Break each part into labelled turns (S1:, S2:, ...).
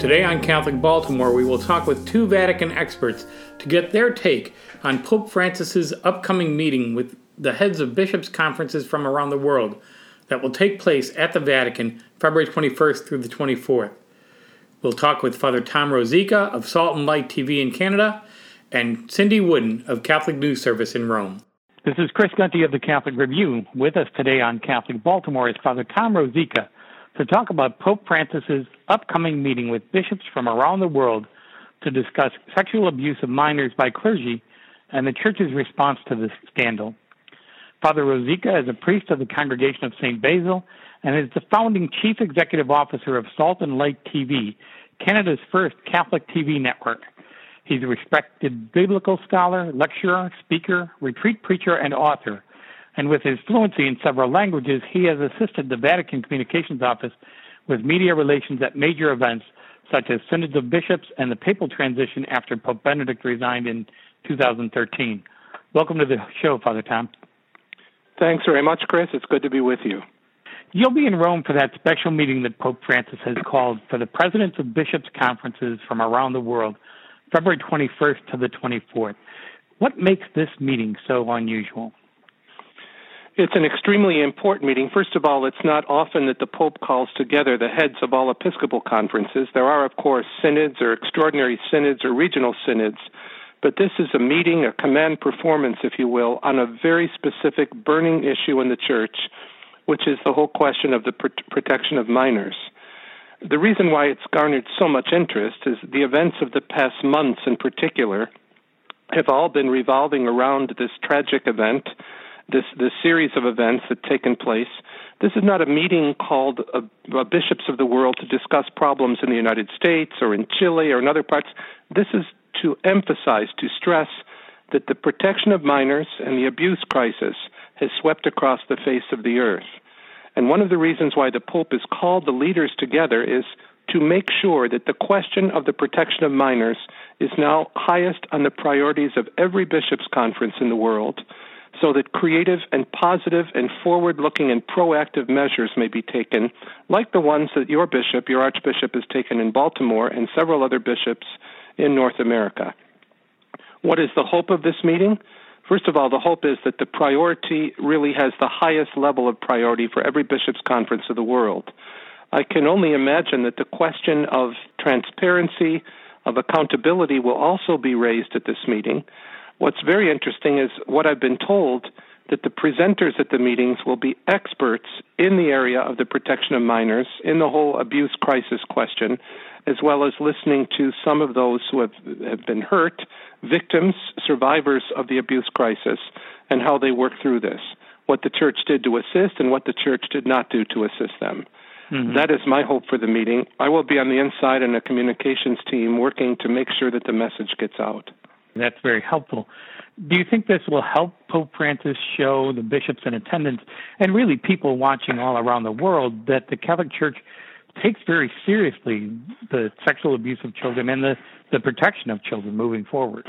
S1: Today on Catholic Baltimore, we will talk with two Vatican experts to get their take on Pope Francis's upcoming meeting with the heads of bishops' conferences from around the world that will take place at the Vatican February 21st through the 24th. We'll talk with Father Tom Rosica of Salt and Light TV in Canada and Cindy Wooden of Catholic News Service in Rome.
S2: This is Chris Gunty of the Catholic Review. With us today on Catholic Baltimore is Father Tom Rosica to talk about Pope Francis's upcoming meeting with bishops from around the world to discuss sexual abuse of minors by clergy and the Church's response to this scandal. Father Rosica is a priest of the Congregation of St. Basil and is the founding chief executive officer of Salt and Light TV, Canada's first Catholic TV network. He's a respected biblical scholar, lecturer, speaker, retreat preacher, and author. And with his fluency in several languages, he has assisted the Vatican Communications Office with media relations at major events such as Synods of Bishops and the papal transition after Pope Benedict resigned in 2013. Welcome to the show, Father Tom.
S3: Thanks very much, Chris. It's good to be with you.
S2: You'll be in Rome for that special meeting that Pope Francis has called for the presidents of bishops' conferences from around the world, February 21st to the 24th. What makes this meeting so unusual?
S3: It's an extremely important meeting. First of all, it's not often that the Pope calls together the heads of all episcopal conferences. There are, of course, synods or extraordinary synods or regional synods, but this is a meeting, a command performance, if you will, on a very specific burning issue in the Church which is the whole question of the pr- protection of minors. The reason why it's garnered so much interest is the events of the past months in particular have all been revolving around this tragic event, this, this series of events that taken place. This is not a meeting called uh, uh, Bishops of the World to discuss problems in the United States or in Chile or in other parts. This is to emphasize, to stress that the protection of minors and the abuse crisis has swept across the face of the earth. And one of the reasons why the Pope has called the leaders together is to make sure that the question of the protection of minors is now highest on the priorities of every bishops' conference in the world, so that creative and positive and forward looking and proactive measures may be taken, like the ones that your bishop, your archbishop, has taken in Baltimore and several other bishops in North America. What is the hope of this meeting? First of all, the hope is that the priority really has the highest level of priority for every bishops' conference of the world. I can only imagine that the question of transparency, of accountability, will also be raised at this meeting. What's very interesting is what I've been told that the presenters at the meetings will be experts in the area of the protection of minors, in the whole abuse crisis question, as well as listening to some of those who have, have been hurt, victims, survivors of the abuse crisis, and how they work through this, what the church did to assist and what the church did not do to assist them. Mm-hmm. That is my hope for the meeting. I will be on the inside in a communications team working to make sure that the message gets out.
S2: That's very helpful. Do you think this will help Pope Francis show the bishops in attendance and really people watching all around the world that the Catholic Church takes very seriously the sexual abuse of children and the, the protection of children moving forward.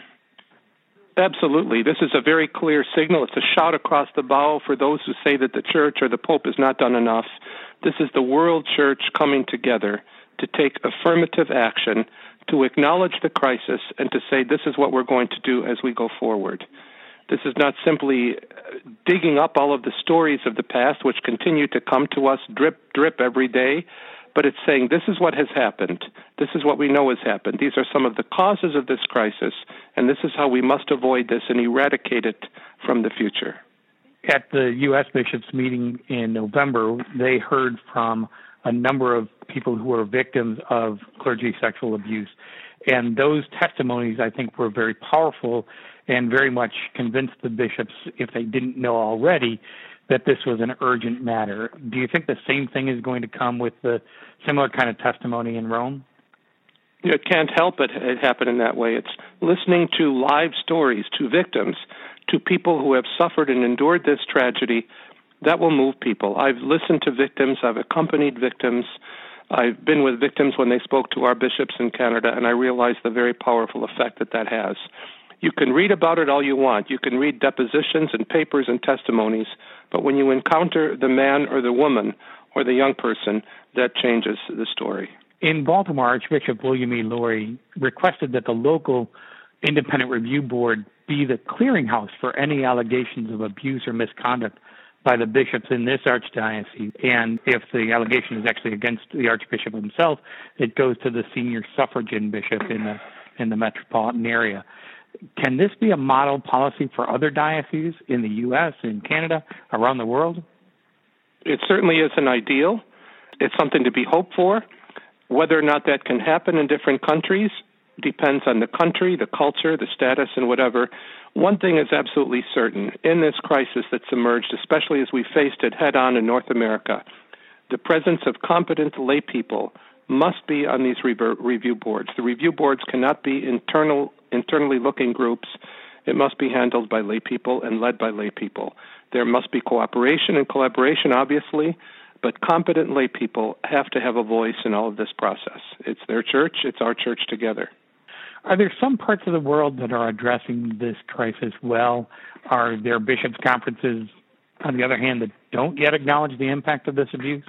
S3: Absolutely. This is a very clear signal. It's a shout across the bow for those who say that the church or the pope has not done enough. This is the world church coming together to take affirmative action, to acknowledge the crisis, and to say this is what we're going to do as we go forward. This is not simply uh, digging up all of the stories of the past, which continue to come to us drip, drip every day, but it's saying this is what has happened. This is what we know has happened. These are some of the causes of this crisis, and this is how we must avoid this and eradicate it from the future.
S2: At the U.S. bishops' meeting in November, they heard from a number of people who were victims of clergy sexual abuse. And those testimonies, I think, were very powerful and very much convinced the bishops, if they didn't know already, that this was an urgent matter. Do you think the same thing is going to come with the similar kind of testimony in Rome?
S3: it can't help but it happen in that way. It's listening to live stories to victims, to people who have suffered and endured this tragedy. That will move people. I've listened to victims. I've accompanied victims. I've been with victims when they spoke to our bishops in Canada, and I realize the very powerful effect that that has. You can read about it all you want. You can read depositions and papers and testimonies, but when you encounter the man or the woman or the young person, that changes the story.
S2: In Baltimore, Archbishop William E. Lori requested that the local independent review board be the clearinghouse for any allegations of abuse or misconduct by the bishops in this archdiocese. And if the allegation is actually against the archbishop himself, it goes to the senior suffragan bishop in the in the metropolitan area. Can this be a model policy for other dioceses in the U.S., in Canada, around the world?
S3: It certainly is an ideal. It's something to be hoped for. Whether or not that can happen in different countries depends on the country, the culture, the status, and whatever. One thing is absolutely certain in this crisis that's emerged, especially as we faced it head on in North America, the presence of competent lay people must be on these review boards. The review boards cannot be internal, internally looking groups. It must be handled by lay people and led by lay people. There must be cooperation and collaboration, obviously, but competent lay people have to have a voice in all of this process. It's their church, it's our church together.
S2: Are there some parts of the world that are addressing this crisis well? Are there bishops' conferences, on the other hand, that don't yet acknowledge the impact of this abuse?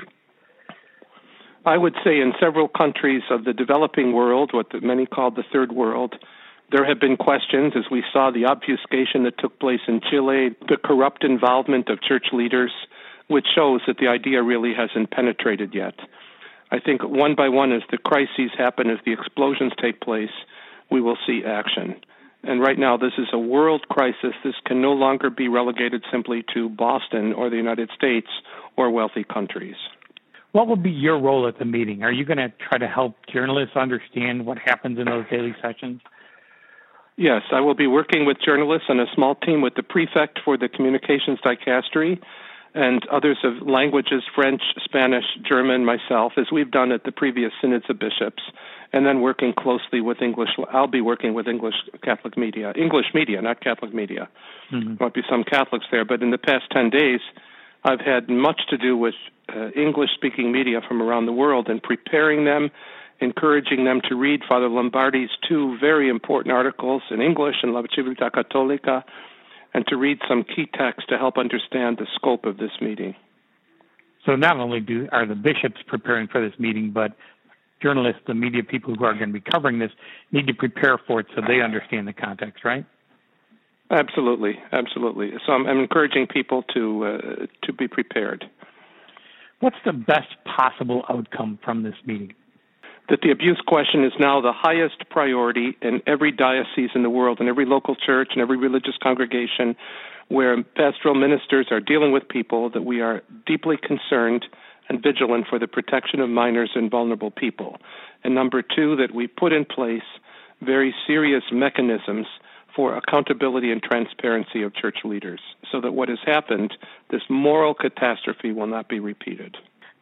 S3: I would say in several countries of the developing world, what many call the third world, there have been questions as we saw the obfuscation that took place in Chile, the corrupt involvement of church leaders, which shows that the idea really hasn't penetrated yet. I think one by one, as the crises happen, as the explosions take place, we will see action. And right now, this is a world crisis. This can no longer be relegated simply to Boston or the United States or wealthy countries.
S2: What will be your role at the meeting? Are you going to try to help journalists understand what happens in those daily sessions?
S3: Yes, I will be working with journalists and a small team with the prefect for the communications dicastery and others of languages French, Spanish, German, myself, as we've done at the previous synods of bishops, and then working closely with English. I'll be working with English Catholic media, English media, not Catholic media. Mm-hmm. Might be some Catholics there, but in the past 10 days, I've had much to do with uh, English speaking media from around the world and preparing them, encouraging them to read Father Lombardi's two very important articles in English in La Civiltà Cattolica and to read some key texts to help understand the scope of this meeting.
S2: So not only do are the bishops preparing for this meeting, but journalists, the media people who are going to be covering this, need to prepare for it so they understand the context, right?
S3: Absolutely, absolutely. So I'm, I'm encouraging people to uh, to be prepared.
S2: What's the best possible outcome from this meeting?
S3: that the abuse question is now the highest priority in every diocese in the world, in every local church, and every religious congregation where pastoral ministers are dealing with people, that we are deeply concerned and vigilant for the protection of minors and vulnerable people. And number two, that we put in place very serious mechanisms for accountability and transparency of church leaders so that what has happened, this moral catastrophe, will not be repeated.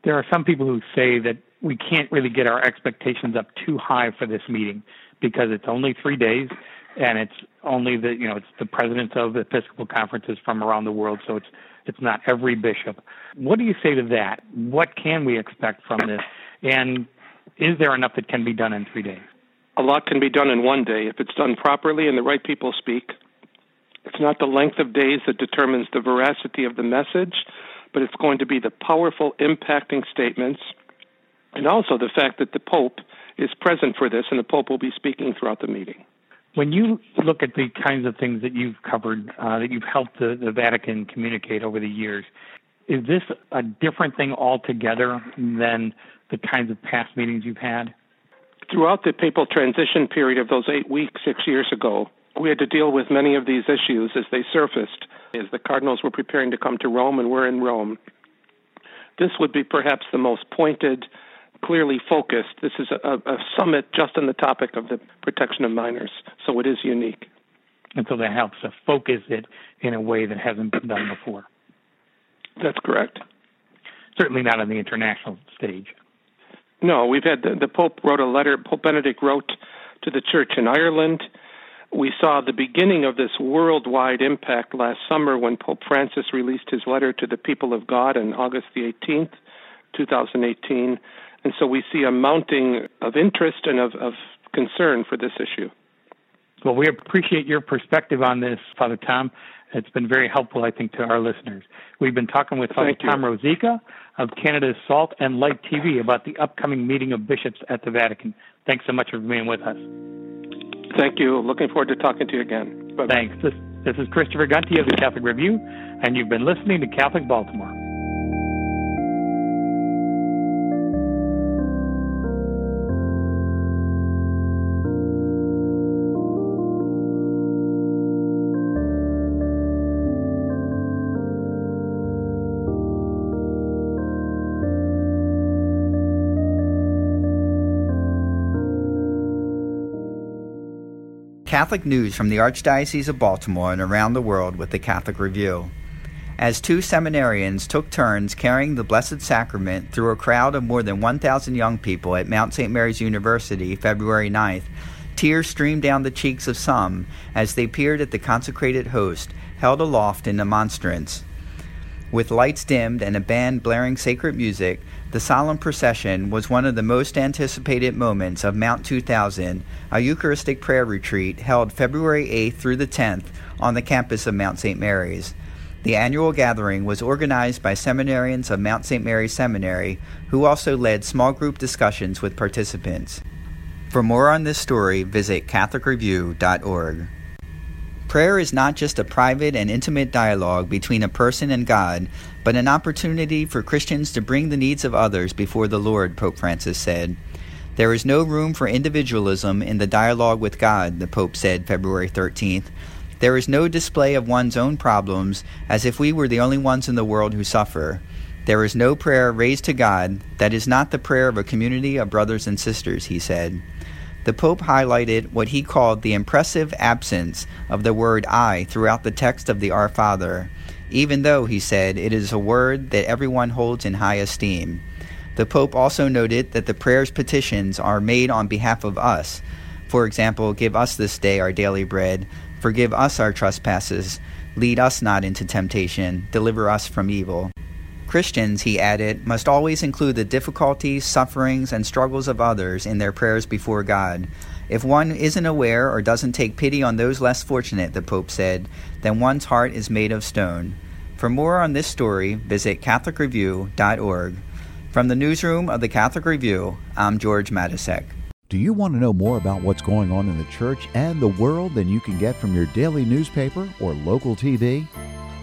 S2: There are some people who say that we can't really get our expectations up too high for this meeting because it's only three days and it's only the you know it's the presidents of the Episcopal conferences from around the world, so it's it's not every bishop. What do you say to that? What can we expect from this? And is there enough that can be done in three days?
S3: A lot can be done in one day if it's done properly and the right people speak. It's not the length of days that determines the veracity of the message, but it's going to be the powerful, impacting statements and also the fact that the Pope is present for this, and the Pope will be speaking throughout the meeting.
S2: When you look at the kinds of things that you've covered, uh, that you've helped the, the Vatican communicate over the years, is this a different thing altogether than the kinds of past meetings you've had?
S3: Throughout the papal transition period of those eight weeks, six years ago, we had to deal with many of these issues as they surfaced as the cardinals were preparing to come to Rome and were in Rome. This would be perhaps the most pointed clearly focused. This is a, a, summit just on the topic of the protection of minors, so it is unique.
S2: And so that helps to focus it in a way that hasn't been done before.
S3: That's correct.
S2: Certainly not on the international stage.
S3: No, we've had the, the Pope wrote a letter. Pope Benedict wrote to the church in Ireland. We saw the beginning of this worldwide impact last summer when Pope Francis released his letter to the people of God on August the 18th, 2018. And so we see a mounting of interest and of, of concern for this issue.
S2: Well, we appreciate your perspective on this, Father Tom. It's been very helpful, I think, to our listeners. We've been talking with Father Tom Rosica of Canada's Salt and Light TV about the upcoming meeting of bishops at the Vatican. Thanks so much for being with us.
S3: Thank you. Looking forward to talking to you again.
S2: Bye-bye. Thanks. This, this is Christopher Gunty of the Catholic Review, and you've been listening to Catholic Baltimore.
S4: Catholic news from the Archdiocese of Baltimore and around the world with the Catholic Review. As two seminarians took turns carrying the Blessed Sacrament through a crowd of more than 1,000 young people at Mount St. Mary's University February 9th, tears streamed down the cheeks of some as they peered at the consecrated host held aloft in a monstrance. With lights dimmed and a band blaring sacred music, the solemn procession was one of the most anticipated moments of Mount 2000, a Eucharistic prayer retreat held February 8th through the 10th on the campus of Mount St. Mary's. The annual gathering was organized by seminarians of Mount St. Mary's Seminary, who also led small group discussions with participants. For more on this story, visit CatholicReview.org. Prayer is not just a private and intimate dialogue between a person and God, but an opportunity for Christians to bring the needs of others before the Lord, Pope Francis said. There is no room for individualism in the dialogue with God, the Pope said February 13th. There is no display of one's own problems as if we were the only ones in the world who suffer. There is no prayer raised to God that is not the prayer of a community of brothers and sisters, he said the Pope highlighted what he called the impressive absence of the word I throughout the text of the Our Father, even though, he said, it is a word that everyone holds in high esteem. The Pope also noted that the prayer's petitions are made on behalf of us. For example, give us this day our daily bread, forgive us our trespasses, lead us not into temptation, deliver us from evil. Christians, he added, must always include the difficulties, sufferings, and struggles of others in their prayers before God. If one isn't aware or doesn't take pity on those less fortunate, the Pope said, then one's heart is made of stone. For more on this story, visit CatholicReview.org. From the newsroom of the Catholic Review, I'm George Matysek.
S5: Do you want to know more about what's going on in the church and the world than you can get from your daily newspaper or local TV?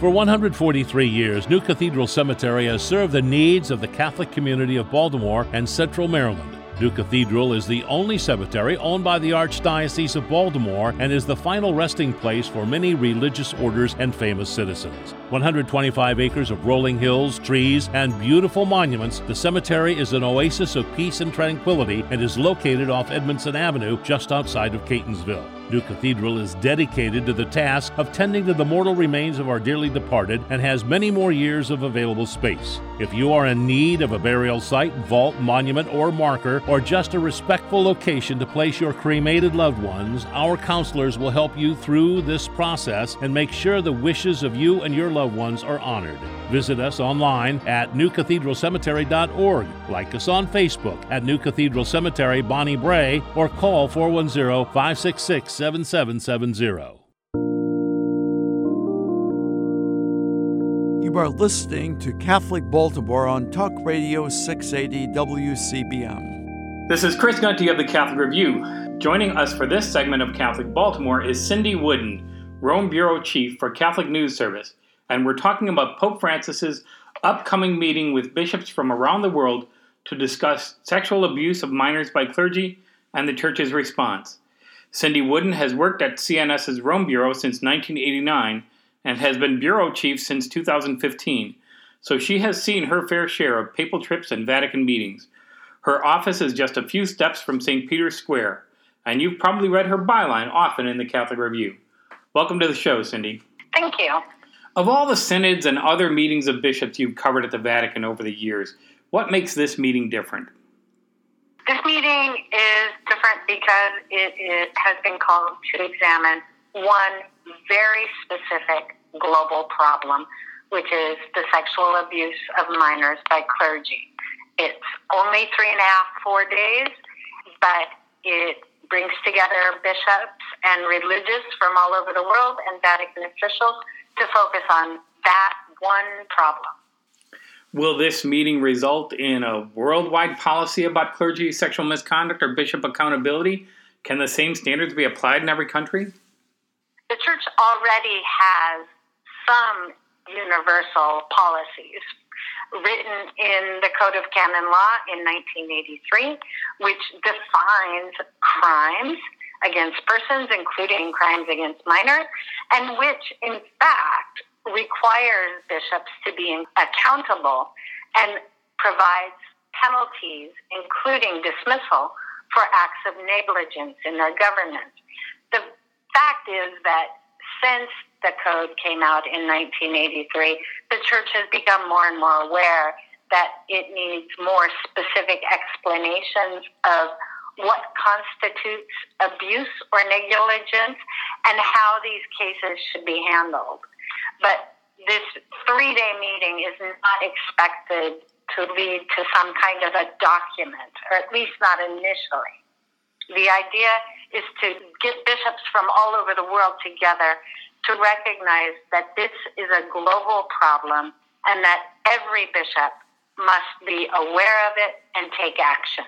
S6: For 143 years, New Cathedral Cemetery has served the needs of the Catholic community of Baltimore and Central Maryland. New Cathedral is the only cemetery owned by the Archdiocese of Baltimore and is the final resting place for many religious orders and famous citizens. 125 acres of rolling hills, trees, and beautiful monuments, the cemetery is an oasis of peace and tranquility and is located off Edmondson Avenue just outside of Catonsville. New Cathedral is dedicated to the task of tending to the mortal remains of our dearly departed and has many more years of available space. If you are in need of a burial site, vault, monument, or marker, or just a respectful location to place your cremated loved ones, our counselors will help you through this process and make sure the wishes of you and your loved loved ones are honored. Visit us online at newcathedralcemetery.org, like us on Facebook at New Cathedral Cemetery Bonnie Brae, or call 410 566 7770.
S7: You are listening to Catholic Baltimore on Talk Radio 680 WCBM.
S1: This is Chris Gunty of the Catholic Review. Joining us for this segment of Catholic Baltimore is Cindy Wooden, Rome Bureau Chief for Catholic News Service and we're talking about Pope Francis's upcoming meeting with bishops from around the world to discuss sexual abuse of minors by clergy and the Church's response. Cindy Wooden has worked at CNS's Rome Bureau since 1989 and has been bureau chief since 2015, so she has seen her fair share of papal trips and Vatican meetings. Her office is just a few steps from St. Peter's Square, and you've probably read her byline often in the Catholic Review. Welcome to the show, Cindy.
S8: Thank you.
S1: Of all the synods and other meetings of bishops you've covered at the Vatican over the years, what makes this meeting different?
S8: This meeting is different because it, it has been called to examine one very specific global problem, which is the sexual abuse of minors by clergy. It's only three and a half, four days, but it brings together bishops and religious from all over the world and Vatican officials to focus on that one problem.
S1: Will this meeting result in a worldwide policy about clergy sexual misconduct or bishop accountability? Can the same standards be applied in every country?
S8: the church already has some universal policies written in the Code of Canon Law in 1983, which defines crimes against persons, including crimes against minors, and which, in fact, requires bishops to be accountable and provides penalties, including dismissal, for acts of negligence in their government. The fact is that since the code came out in 1983, the church has become more and more aware that it needs more specific explanations of what constitutes abuse or negligence and how these cases should be handled. But this three day meeting is not expected to lead to some kind of a document, or at least not initially. The idea is to get bishops from all over the world together to recognize that this is a global problem and that every bishop must be aware of it and take action.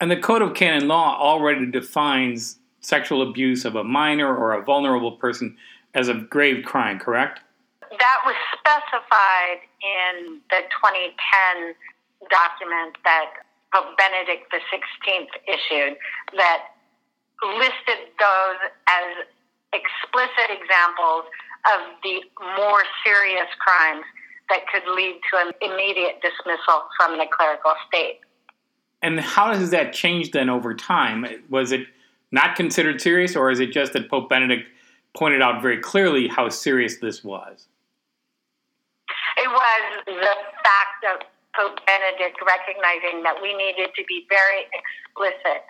S1: And the Code of Canon Law already defines sexual abuse of a minor or a vulnerable person as a grave crime, correct?
S8: That was specified in the 2010 document that Pope Benedict XVI issued that listed those as explicit examples of the more serious crimes that could lead to an immediate dismissal from the clerical state.
S1: And how has that changed then over time? Was it not considered serious, or is it just that Pope Benedict pointed out very clearly how serious this was?
S8: It was the fact of Pope Benedict recognizing that we needed to be very explicit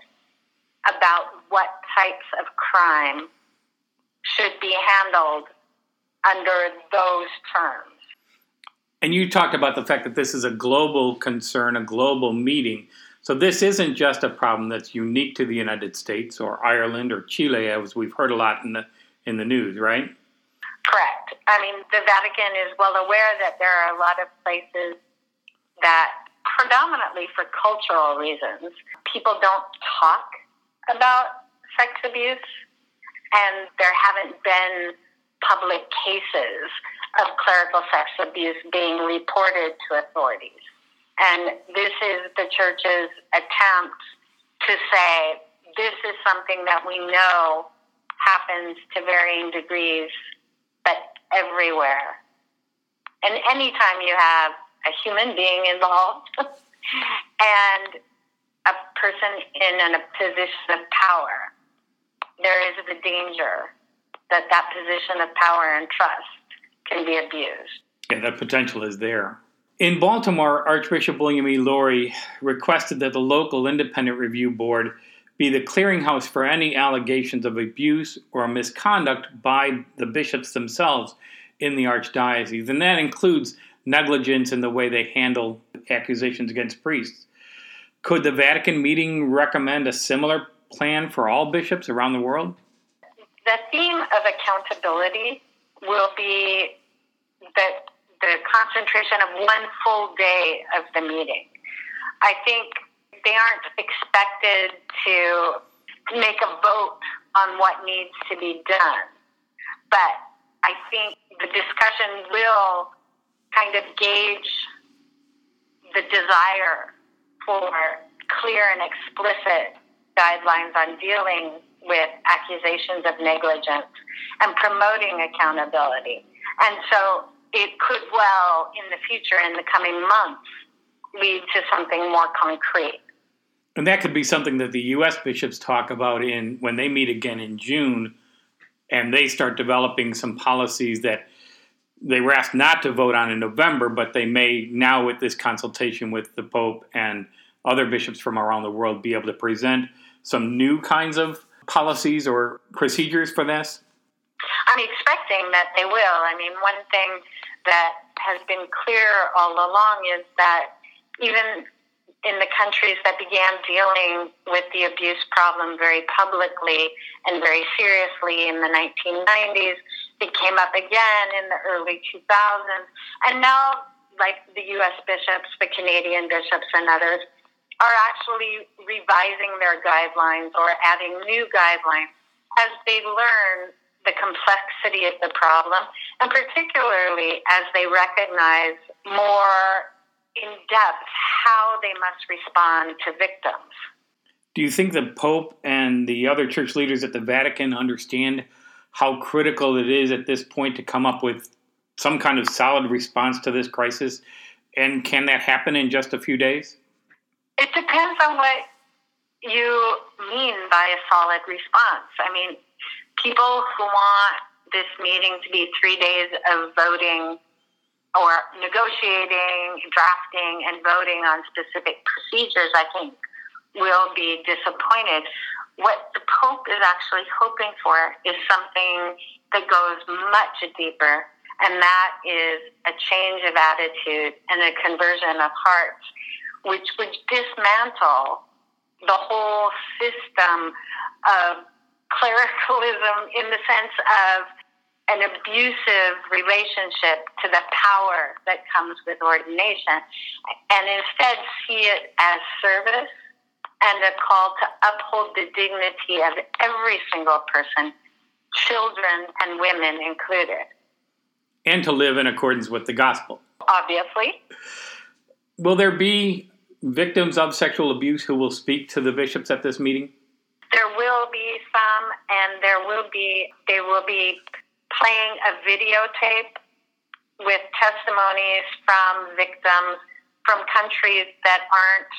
S8: about what types of crime should be handled under those terms.
S1: And you talked about the fact that this is a global concern, a global meeting. So this isn't just a problem that's unique to the United States or Ireland or Chile, as we've heard a lot in the in the news, right?
S8: Correct. I mean, the Vatican is well aware that there are a lot of places that, predominantly for cultural reasons, people don't talk about sex abuse, and there haven't been public cases of clerical sex abuse being reported to authorities. And this is the church's attempt to say this is something that we know happens to varying degrees, but everywhere. And anytime you have a human being involved and a person in a position of power, there is the danger that that position of power and trust can be abused.
S1: Yeah, that potential is there. In Baltimore, Archbishop William E. Lori requested that the local independent review board be the clearinghouse for any allegations of abuse or misconduct by the bishops themselves in the archdiocese. And that includes negligence in the way they handle accusations against priests. Could the Vatican meeting recommend a similar plan for all bishops around the world?
S8: The theme of accountability will be that the concentration of one full day of the meeting. I think they aren't expected to make a vote on what needs to be done. But I think the discussion will kind of gauge the desire for clear and explicit guidelines on dealing with accusations of negligence and promoting accountability. And so it could well, in the future, in the coming months, lead to something more concrete.
S1: And that could be something that the U.S. bishops talk about in when they meet again in June, and they start developing some policies that they were asked not to vote on in November, but they may now, with this consultation with the Pope and other bishops from around the world, be able to present some new kinds of policies or procedures for this?
S8: I'm expecting that they will. I mean, one thing that has been clear all along is that even in the countries that began dealing with the abuse problem very publicly and very seriously in the 1990s, it came up again in the early 2000s. And now, like the U.S. bishops, the Canadian bishops, and others, are actually revising their guidelines or adding new guidelines as they learn the complexity of the problem, and particularly as they recognize more in depth how they must respond to victims.
S1: Do you think the Pope and the other church leaders at the Vatican understand how critical it is at this point to come up with some kind of solid response to this crisis? And can that happen in just a few days?
S8: It depends on what you mean by a solid response. I mean, people who want this meeting to be three days of voting or negotiating, drafting, and voting on specific procedures, I think, will be disappointed. What the Pope is actually hoping for is something that goes much deeper, and that is a change of attitude and a conversion of hearts which would dismantle the whole system of clericalism in the sense of an abusive relationship to the power that comes with ordination and instead see it as service and a call to uphold the dignity of every single person, children and women included.
S1: And to live in accordance with the gospel.
S8: Obviously.
S1: Will there be victims of sexual abuse who will speak to the bishops at this meeting?
S8: There will be some, and there will be they will be playing a videotape with testimonies from victims from countries that aren't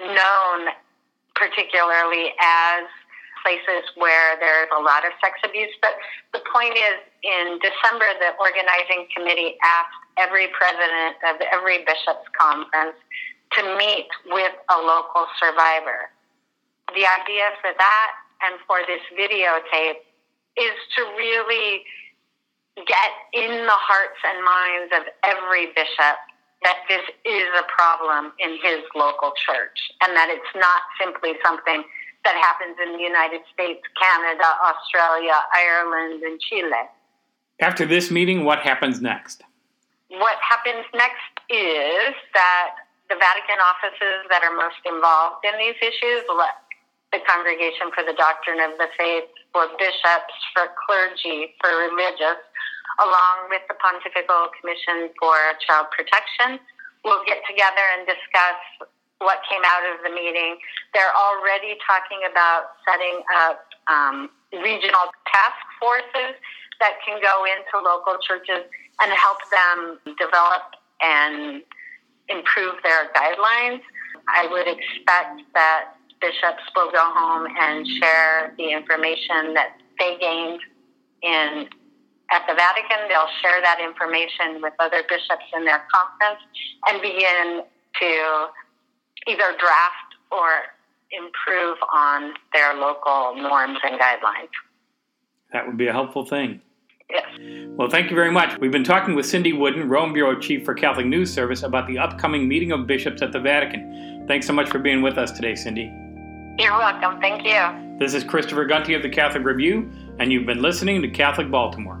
S8: known particularly as places where there's a lot of sex abuse. But the point is, in December, the organizing committee asked every president of every bishops' conference to meet with a local survivor. The idea for that and for this videotape is to really get in the hearts and minds of every bishop that this is a problem in his local church and that it's not simply something that happens in the United States, Canada, Australia, Ireland, and Chile.
S1: After this meeting, what happens next?
S8: What happens next is that the Vatican offices that are most involved in these issues, like the Congregation for the Doctrine of the Faith, for bishops, for clergy, for religious, along with the Pontifical Commission for Child Protection, will get together and discuss what came out of the meeting. They're already talking about setting up um, regional task forces that can go into local churches and help them develop and improve their guidelines. I would expect that bishops will go home and share the information that they gained in at the Vatican. They'll share that information with other bishops in their conference and begin to either draft or improve on their local norms and guidelines.
S1: That would be a helpful thing.
S8: Yes.
S1: Well, thank you very much. We've been talking with Cindy Wooden, Rome Bureau Chief for Catholic News Service, about the upcoming meeting of bishops at the Vatican. Thanks so much for being with us today, Cindy.
S8: You're welcome. Thank you.
S1: This is Christopher Gunty of the Catholic Review, and you've been listening to Catholic Baltimore.